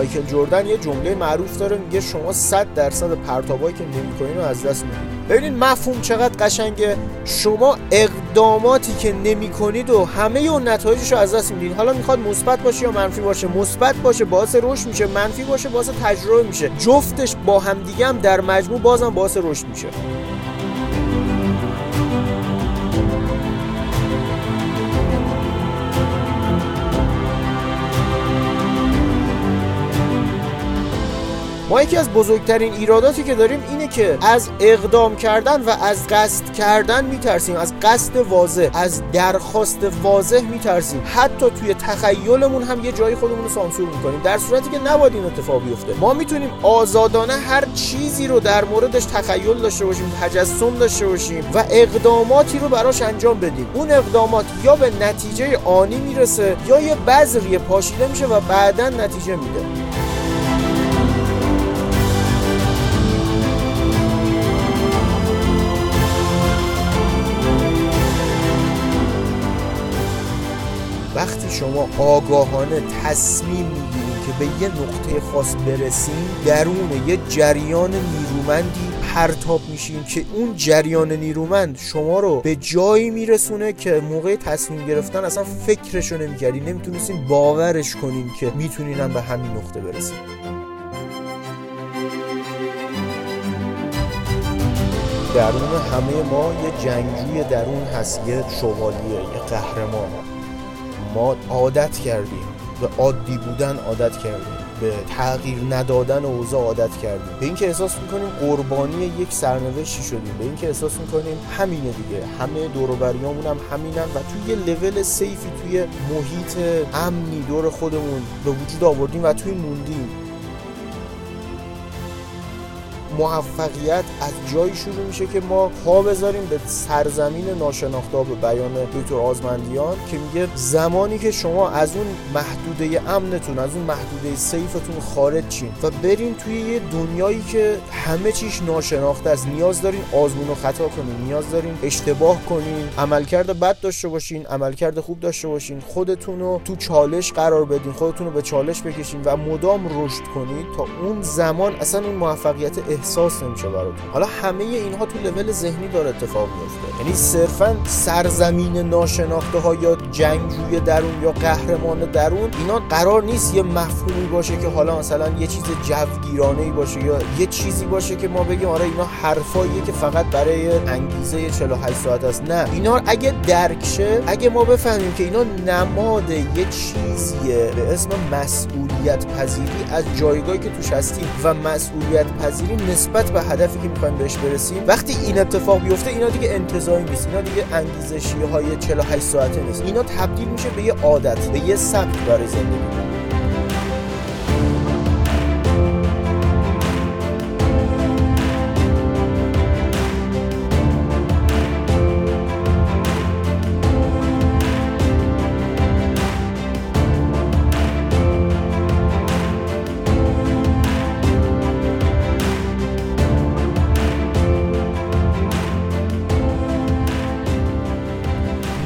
مایکل جردن یه جمله معروف داره میگه شما 100 درصد پرتابایی که نمی‌کنین رو از دست می‌دید ببینید مفهوم چقدر قشنگه. شما اقداماتی که نمی‌کنید و همه اون نتایجش رو از دست می‌دید حالا می‌خواد مثبت باشه یا منفی باشه؟ مثبت باشه باعث رشد میشه. منفی باشه باعث تجربه میشه. جفتش با همدیگه هم در مجموع بازم باعث رشد میشه. ما یکی از بزرگترین ایراداتی که داریم اینه که از اقدام کردن و از قصد کردن میترسیم. از قصد واضح از درخواست واضح میترسیم. حتی توی تخیلمون هم یه جایی خودمون رو سانسور می‌کنیم. در صورتی که نباید این اتفاق بیفته. ما می‌تونیم آزادانه هر چیزی رو در موردش تخیل داشته باشیم تجسم داشته باشیم و اقداماتی رو براش انجام بدیم. اون اقدامات یا به نتیجه آنی می‌رسه یا یه بذری پاشیده میشه و بعدا نتیجه میده. شما آگاهانه تصمیم می‌گیرید که به یه نقطه خاص برسیم درون یه جریان نیرومندی پرتاب میشین که اون جریان نیرومند شما رو به جایی میرسونه که موقع تصمیم گرفتن اصلا فکرشو نمی‌کردین نمی‌تونستین باورش کنین که می‌تونین به همین نقطه برسین. درون همه ما یه جنگجوی درون هست یه شوالیه یه قهرمان. ما عادت کردیم. به عادی بودن عادت کردیم. به تغییر ندادن اوضاع عادت کردیم. به اینکه احساس می‌کنیم قربانی یک سرنوشتی شدیم. به اینکه احساس می‌کنیم همینه دیگه. همه دوروبریامون هم همینن و توی یه لول سیفی توی محیط امنی دور خودمون به وجود آوردیم و توی موندیم. موفقیت از جایی شروع میشه که ما پا بذاریم به سرزمین ناشناخته به بیان دکتر آزمندیان که میگه زمانی که شما از اون محدوده امنتون از اون محدوده سیفتون خارج چین و برین توی یه دنیایی که همه چیش ناشناخته است نیاز دارین آزمون و خطا کنین نیاز دارین اشتباه کنین عملکرد بد داشته باشین عملکرد خوب داشته باشین خودتون رو تو چالش قرار بدین خودتون رو به چالش بکشین و مدام رشد کنید تا اون زمان اصلا اون موفقیت احساس نمیشه براتون. حالا همه اینها تو لول ذهنی داره اتفاق میفته. یعنی صرفا سرزمین ناشناخته ها یا جنگجوی درون یا قهرمان درون اینا قرار نیست یه مفهومی باشه که حالا مثلا یه چیز جوگیرانه ای باشه یا یه چیزی باشه که ما بگیم آره اینا حرفاییه که فقط برای انگیزه 48 ساعت است. نه. اینا اگه درک شه اگه ما بفهمیم که اینا نماد یه چیزیه به اسم مسئولیت پذیری از جایگاهی که توش هستیم و مسئولیت پذیری نسبت به هدفی که می‌خوایم بهش برسیم وقتی این اتفاق بیفته اینا دیگه انتظاری نیست اینا دیگه انگیزشی های 48 ساعته نیست. اینا تبدیل میشه به یه عادت به یه سبک برای زندگی.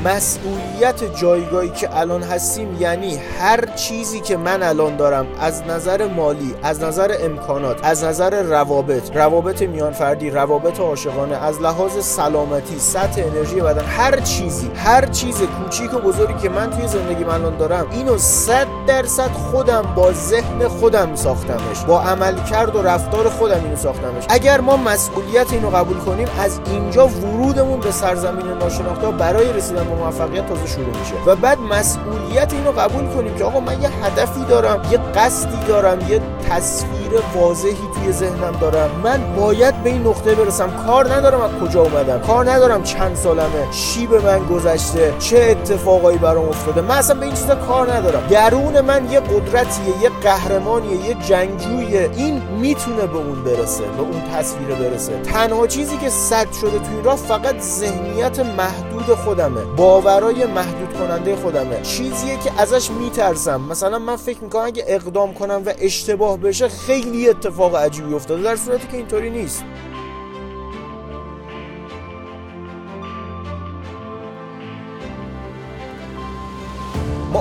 مسئول مسئولیت جایگاهی که الان هستیم یعنی هر چیزی که من الان دارم از نظر مالی از نظر امکانات از نظر روابط روابط میان فردی روابط عاشقانه از لحاظ سلامتی سطح انرژی بدن هر چیزی هر چیز کوچیک و بزرگی که من توی زندگی من الان دارم اینو صد درصد خودم با ذهن خودم ساختمش با عمل کرد و رفتار خودم اینو ساختمش. اگر ما مسئولیت اینو قبول کنیم از اینجا ورودمون به سرزمین ناشناخته برای رسیدن به موفقیت تازه شروع میشه. و بعد مسئولیت اینو قبول کنیم که آقا من یه هدفی دارم یه قصدی دارم یه تصویر واضحی توی ذهنم دارم. من باید به این نقطه برسم. کار ندارم از کجا اومدم. کار ندارم چند سالمه. چی به من گذشته. چه اتفاقایی برام افتاده. من اصلا به این چیزا کار ندارم. درون من یه قدرتیه یه قهرمانیه یه جنگجویه این می‌تونه به اون برسه به اون تصویر برسه. تنها چیزی که صد شده توی راه فقط ذهنیت محدود خودمه. باورای محدود کننده خودمه. چیزیه که ازش میترسم. مثلا من فکر می‌کنم اگه اقدام کنم و اشتباه بشه خیلی اتفاق عجیبی افتاده در صورتی که اینطوری نیست.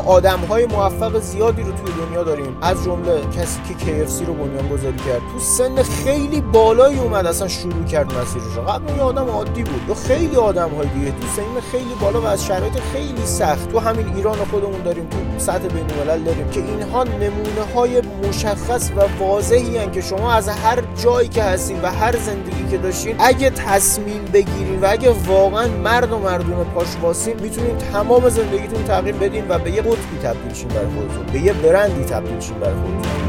آدم های موفق زیادی رو توی دنیا داریم. از جمله کسی که KFC رو بنیان گذاری کرد. تو سن خیلی بالایی اومد اصلا شروع کرد مسیرش. قبل یه آدم عادی بود. و خیلی آدم های دیگه. تو سن خیلی بالا و از شرایط خیلی سخت. تو همین ایران خودمون داریم. تو سطح بین داریم. که اینها نمونه های مشخص و واضحی هن که شما از هر جایی که هستین و هر زندگی که داشتین اگه تصمیم بگیرین و اگه واقعا مرد و مردون پاش واسین می‌تونین تمام زندگیتون تغییر بدین و به یه قطبی تبدیل شین برای خودتون. به یه برندی تبدیل شین برای خودتون.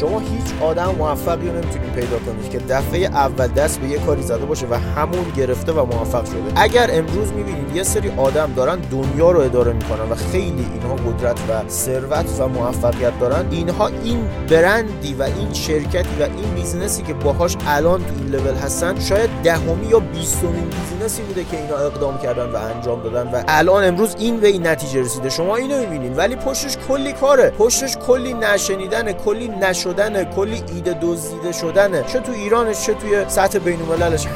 شما هیچ آدم موفقی رو نمی‌تونید پیدا کنید که دفعه اول دست به یه کاری زده باشه و همون گرفته و موفق شده. اگر امروز می‌بینید یه سری آدم دارن دنیا رو اداره می‌کنن و خیلی اینها قدرت و ثروت و موفقیت دارن اینها این برندی و این شرکتی و این business ی که باهاش الان تو این لول هستن شاید دهمی یا بیستمین business ی بوده که اینا اقدام کردن و انجام دادن و الان امروز این به این نتیجه رسیده. شما اینو می‌بینید ولی پشتش کلی کاره. پشتش کلی نه شنیدن کلی نش شدن کلی ایده دزدیده شدنه چه تو ایرانش چه توی سطح بین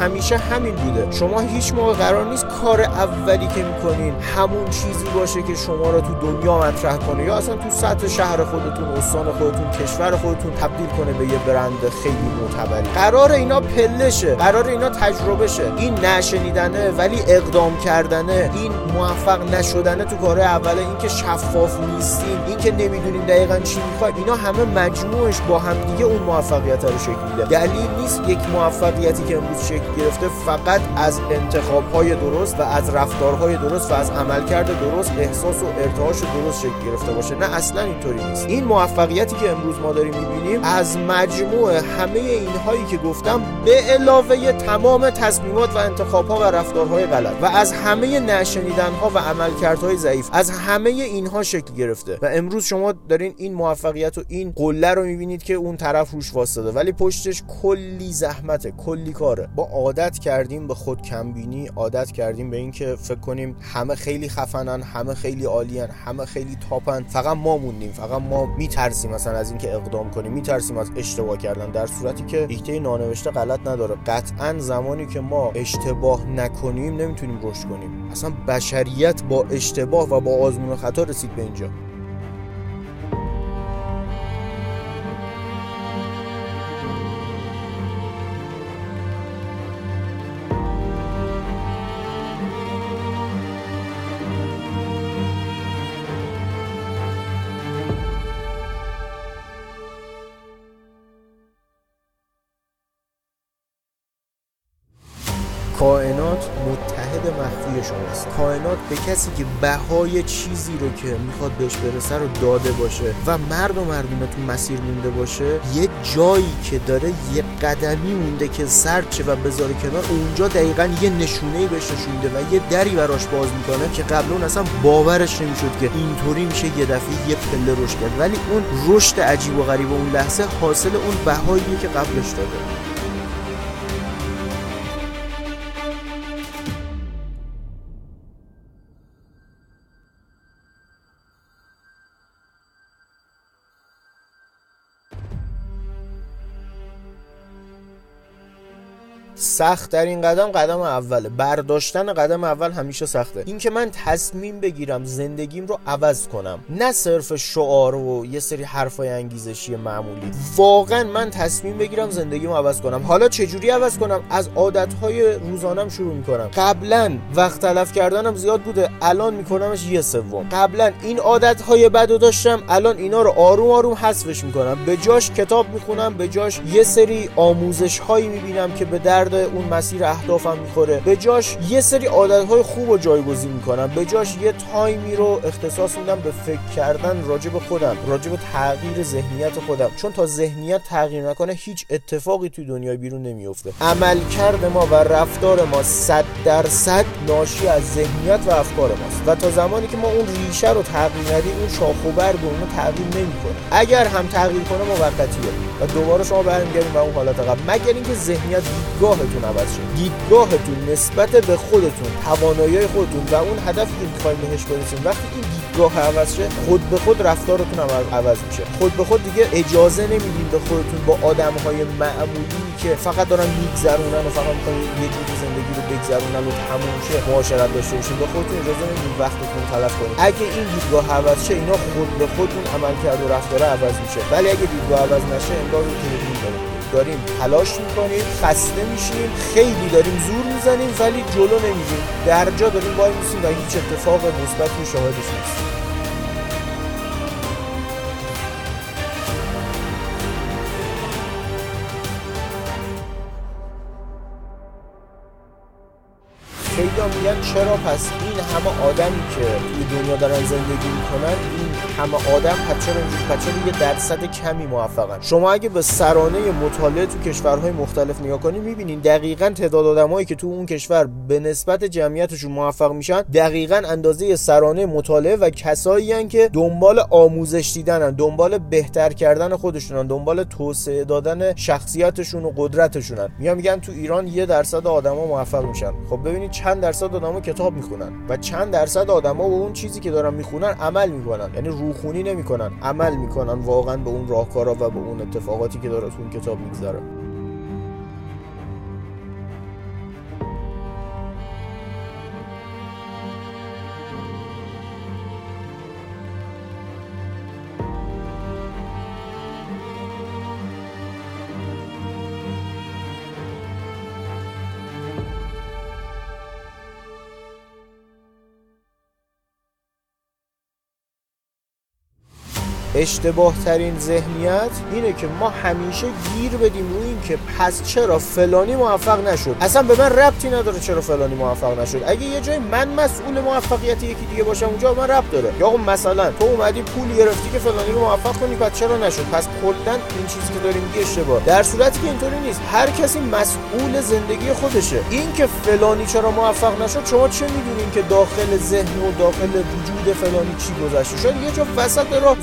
همیشه همین بوده. شما هیچ موقع قرار نیست کار اولی که می‌کنین همون چیزی باشه که شما رو تو دنیا مطرح کنه یا اصلا تو سطح شهر خودتون استان خودتون کشور خودتون تبدیل کنه به یه برند خیلی معتبری. قرار اینا پلشه قرار اینا تجربه شه این نشنیدنه ولی اقدام کردنه. این موفق نشدنه تو کار اوله این که شفاف نیستین این که نمی‌دونین دقیقا چی می‌خواید اینا همه مجموعش با همدیگه اون موفقیت رو شکل میده. دلیل نیست یک موفقیتی که امروز شکل گرفته فقط از انتخاب های درست و از رفتارهای درست و از عملکرد درست احساس و ارتعاش درست شکل گرفته باشه. نه اصلا اینطوری نیست. این موفقیتی که امروز ما داریم می‌بینیم از مجموع همه اینهایی که گفتم به علاوه تمام تصمیمات و انتخاب ها و رفتارهای غلط و از همه نشنیدن ها و عملکردهای ضعیف از همه اینها شکل گرفته. و امروز شما دارین این موفقیت و این قله رو می‌بینید که اون طرف روش واسطه. ولی پشتش کلی زحمته کلی کاره با عادت کردیم به خود کمبینی عادت کردیم به اینکه فکر کنیم همه خیلی خفنن همه خیلی عالیان همه خیلی تاپن. فقط ما موندیم فقط ما میترسیم مثلا از اینکه اقدام کنیم میترسیم از اشتباه کردن در صورتی که ایده نانوشته غلط نداره. قطعا زمانی که ما اشتباه نکنیم نمی‌تونیم رشد کنیم. اصلا بشریت با اشتباه و با آزمون خطا رسید به اینجا. کائنات متحد مخفی شماست. کائنات به کسی که بهای چیزی رو که می‌خواد بهش برسه رو داده باشه و مرد و مردونه تو مسیر مونده باشه یه جایی که داره یه قدمی مونده که سرچه و بذاره کنار اونجا دقیقا یه نشونه بهش نشونده و یه دری براش باز می‌کنه که قبل اون اصلا باورش نمی‌شد که اینطوری میشه یه دفعه یه پله رشد کرد. ولی اون رشد عجیب و غریب اون لحظه حاصل اون بهاییه که قبلش داده. سخت در این قدم قدم اوله. برداشتن قدم اول همیشه سخته. اینکه من تصمیم بگیرم زندگیم رو عوض کنم. نه صرف شعار و یه سری حرفای انگیزشی معمولی. واقعا من تصمیم بگیرم زندگیمو عوض کنم. حالا چجوری عوض کنم؟ از عادتهای روزانم شروع می‌کنم. قبلا وقت تلف کردنم زیاد بوده. الان میکنمش یه سوم. قبلا این عادتهای بدو داشتم. الان اینا رو آروم آروم حذفش می‌کنم. به جاش کتاب می‌خونم. به جاش یه سری آموزش هایی می‌بینم که به درد اون مسیر اهدافم می‌خوره. به جاش یه سری عادتهای خوب رو جایگزین می‌کنم. به جاش یه تایمی رو اختصاص میدم به فکر کردن راجع به خودم راجع به تغییر ذهنیت خودم. چون تا ذهنیت تغییر نکنه هیچ اتفاقی توی دنیای بیرون نمیفته عملکرد ما و رفتار ما صد درصد ناشی از ذهنیت و افکار ماست. و تا زمانی که ما اون ریشه رو تغییر ندیم اون شاخ و برگ اون تغییر نمی‌کنه. اگر هم تغییر کنه موقتیه. و دوباره شما برمیگردیم به اون حالت قبل. مگر اینکه ذهنیت دیدگاه دیدگاهتون عوض شد دیدگاهتون نسبت به خودتون توانایی خودتون و اون هدفی که می‌خوایم بهش برسیم وقتی این دیدگاه عوض شه خود به خود رفتارتون هم عوض میشه. خود به خود دیگه اجازه نمیدین به خودتون با آدم های معمولی که فقط دارن میگذرونن و فقط می‌خوان یه جوری زندگی رو بگذرونن و تموم شه معاشرت داشته باشین به خودتون اجازه نمیدین وقتتون تلف کنید اگه این دیدگاه عوض شه اینا خود به خودتون عمل کرد و رفتار عوض میشه. ولی اگه دیدگاه عوض نشه انگار رو داریم تلاش می‌کنیم خسته میشیم خیلی داریم زور می‌زنیم ولی جلو نمیریم. در جا داریم وای میسیم و هیچ اتفاق مثبتی شاهدش نیستیم خیلی میگن چرا پس همه آدمی که توی دنیا دارن زندگی می‌کنن این همه آدم چرا اینجوری یه درصد کمی موفقن. شما اگه به سرانه مطالعه تو کشورهای مختلف نگاه کنید می‌بینین دقیقا تعداد آدمایی که تو اون کشور به نسبت جمعیتشون موفق میشن دقیقا اندازه سرانه مطالعه و کسایی که دنبال آموزش دیدنن دنبال بهتر کردن خودشونن دنبال توسعه دادن شخصیتشون و قدرتشونن. میان میگن تو ایران یه درصد آدما موفق میشن. خب ببینید چند درصد آدما کتاب می‌خونن و چند درصد آدما با اون چیزی که دارن می‌خونن عمل می‌کنن. یعنی روخونی نمی‌کنن عمل می‌کنن واقعا به اون راهکارا و به اون اتفاقاتی که داره تو اون کتاب میگذره. اشتباه ترین ذهنیت اینه که ما همیشه گیر بدیم روی این که پس چرا فلانی موفق نشد. اصلا به من ربطی نداره چرا فلانی موفق نشد. اگه یه جای من مسئول موفقیت یکی دیگه باشم اونجا من ربط داره. یا مثلا تو اومدی پول گرفتی که فلانی رو موفق کنی پس چرا نشد؟ پس کلا این چیزی که داریم میگه اشتباه. در صورتی که اینطوری نیست. هر کسی مسئول زندگی خودشه. این که فلانی چرا موفق نشد شما چه می‌دونین که داخل ذهن و داخل وجود فلانی چی گذشته؟ شاید یه جا وسط راه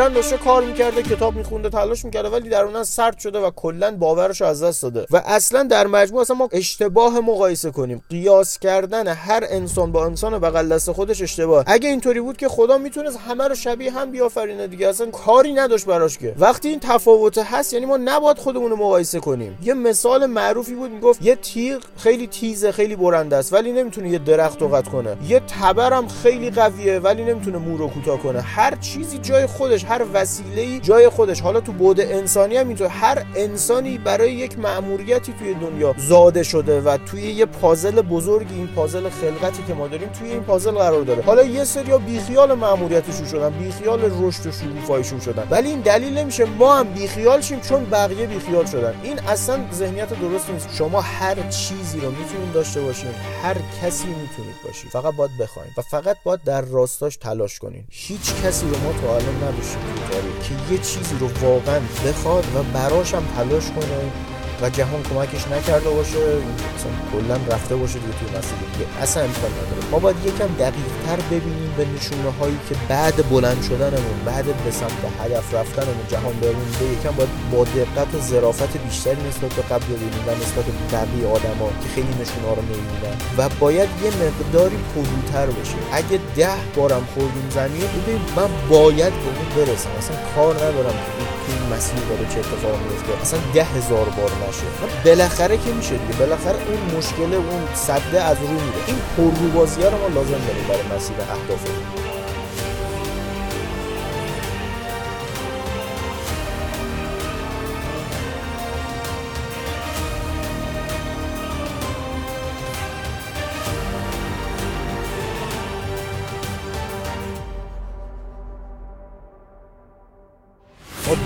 ظاهرا داشته کار می‌کرده کتاب میخونده تلاش می‌کرده ولی درونن سرد شده و کلا باورش از دست داده. و اصلا در مجموع اصلا ما اشتباه مقایسه کنیم. قیاس کردن هر انسان با انسان بغل دست خودش اشتباه. اگه اینطوری بود که خدا می‌تونست همه رو شبیه هم بیافرینه دیگه. اصلا کاری نداشت براش که. وقتی این تفاوت هست یعنی ما نباید خودمون رو مقایسه کنیم. یه مثال معروفی بود می‌گفت یه تیغ خیلی تیزه خیلی برنده است ولی نمی‌تونه یه درخت قطع کنه. یه تبرم خیلی قویه ولی نمی‌تونه مو رو کوتاه کنه. هر چیزی جای خودش هر وسیله جای خودش. حالا تو بود انسانی هم اینطور هر انسانی برای یک مأموریتی توی دنیا زاده شده و توی یه پازل بزرگی این پازل خلقتی که ما داریم توی این پازل قرار داره. حالا یه سری بیخیال مأموریتشون شدن بیخیال رشد و شکوفاییشون شدن. ولی این دلیل نمیشه ما هم بیخیال شیم چون بقیه بیخیال شدن. این اصلا ذهنیت درست نیست. شما هر چیزی رو می‌تونید داشته باشین. هر کسی می‌تونید باشید فقط باید بخواید و فقط باید در راستاش تلاش کنین. هیچ کسی رو ما تا الان نداشتیم که یه چیزی رو واقعا بخواد و براشم تلاش کنه. و جهان کمکش نکرده باشه مثلا کلا رفته باشه دیگه توی مسیر. دیگه اصلا امکان نداره. ما باید یکم دقیق تر ببینیم به نشونه هایی که بعد بلند شدنمون بعد به سمت هدف رفتنمون جهان برونده یکم باید با دقت و ظرافت بیشتری نسبت به قبل ببینیم و نسبت به بقیه آدما که خیلی نشونه ها رو و باید یه مقداری پرروتر باشیم. اگه ده بارم خوردیم زمین ببین من باید به اون برسم. اصلا کار ندارم. مسیر داره چه اتفاق میفته. اصلا ده هزار بار نشه. بالاخره که میشه دیگه. بالاخره اون مشکل اون صده از رو میره. این پرروبازی رو ما لازم داریم برای مسیر اهدافمون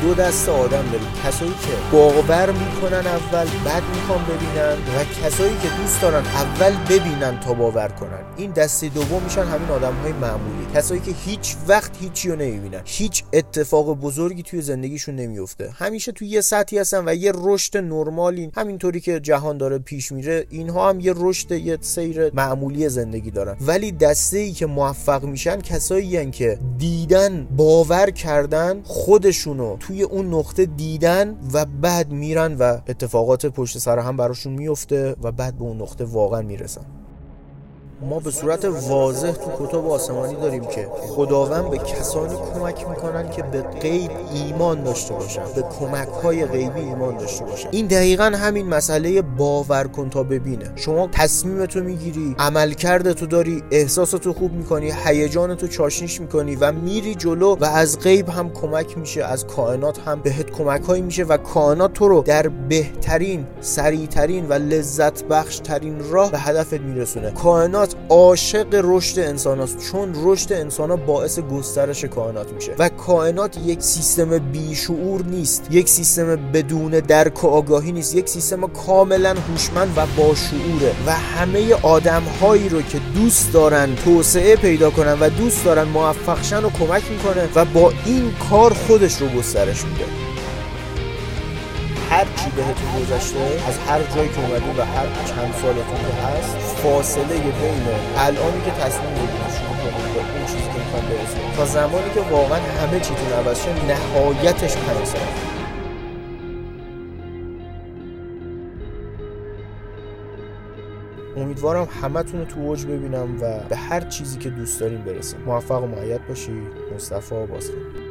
دو دست آدم داریم کسایی که باور می‌کنن اول بعد می‌خوان ببینن و کسایی که دوست دارن اول ببینن تا باور کنن. این دسته دوم میشن همین آدم های معمولی. کسایی که هیچ وقت هیچی رو نمی‌بینن. هیچ اتفاق بزرگی توی زندگیشون نمیفته همیشه توی یه سطحی هستن و یه رشد نرمالی همینطوری که جهان داره پیش میره اینها هم یه رشد یه سیر معمولی زندگی دارن. ولی دسته ای که موفق میشن کسایی که دیدن باور کردن خودشونو توی اون نقطه دیدن و بعد میرن و اتفاقات پشت سر هم براشون میفته و بعد به اون نقطه واقعا می‌رسن. ما به صورت واضح تو کتاب آسمانی داریم که خداوند به کسانی کمک می‌کنن که به غیب ایمان داشته باشن به کمک های غیبی ایمان داشته باشن. این دقیقا همین مسئله باور کن تا ببینه. شما تصمیم تو می‌گیری عملکرد تو داری احساساتو خوب می‌کنی هیجان تو چاشنیش می‌کنی و میری جلو و از غیب هم کمک میشه از کائنات هم بهت کمک هایی میشه و کائنات تو رو در بهترین سریعترین و لذت بخش ترین راه به هدفت میرسونه. کائنات عاشق رشد انسان است چون رشد انسان ها باعث گسترش کائنات میشه. و کائنات یک سیستم بیشعور نیست. یک سیستم بدون درک و آگاهی نیست. یک سیستم کاملا هوشمند و باشعوره. و همه آدم هایی رو که دوست دارن توسعه پیدا کنن و دوست دارن موفق شن و کمک می‌کنه و با این کار خودش رو گسترش میده. هر چی بهتون گذشته؟ از هر جایی که اومدین و هر چند سالتون که هست فاصله بین الانی که تصمیم بگیرید شروع کنید به اون چیزی که می‌خوام برسید. تا زمانی که واقعا همه چیتون عوض شه نهایتش پنج سال. امیدوارم همتون رو تو اوج ببینم و به هر چیزی که دوست دارین برسیم. موفق و معید باشید. مصطفی بازخیم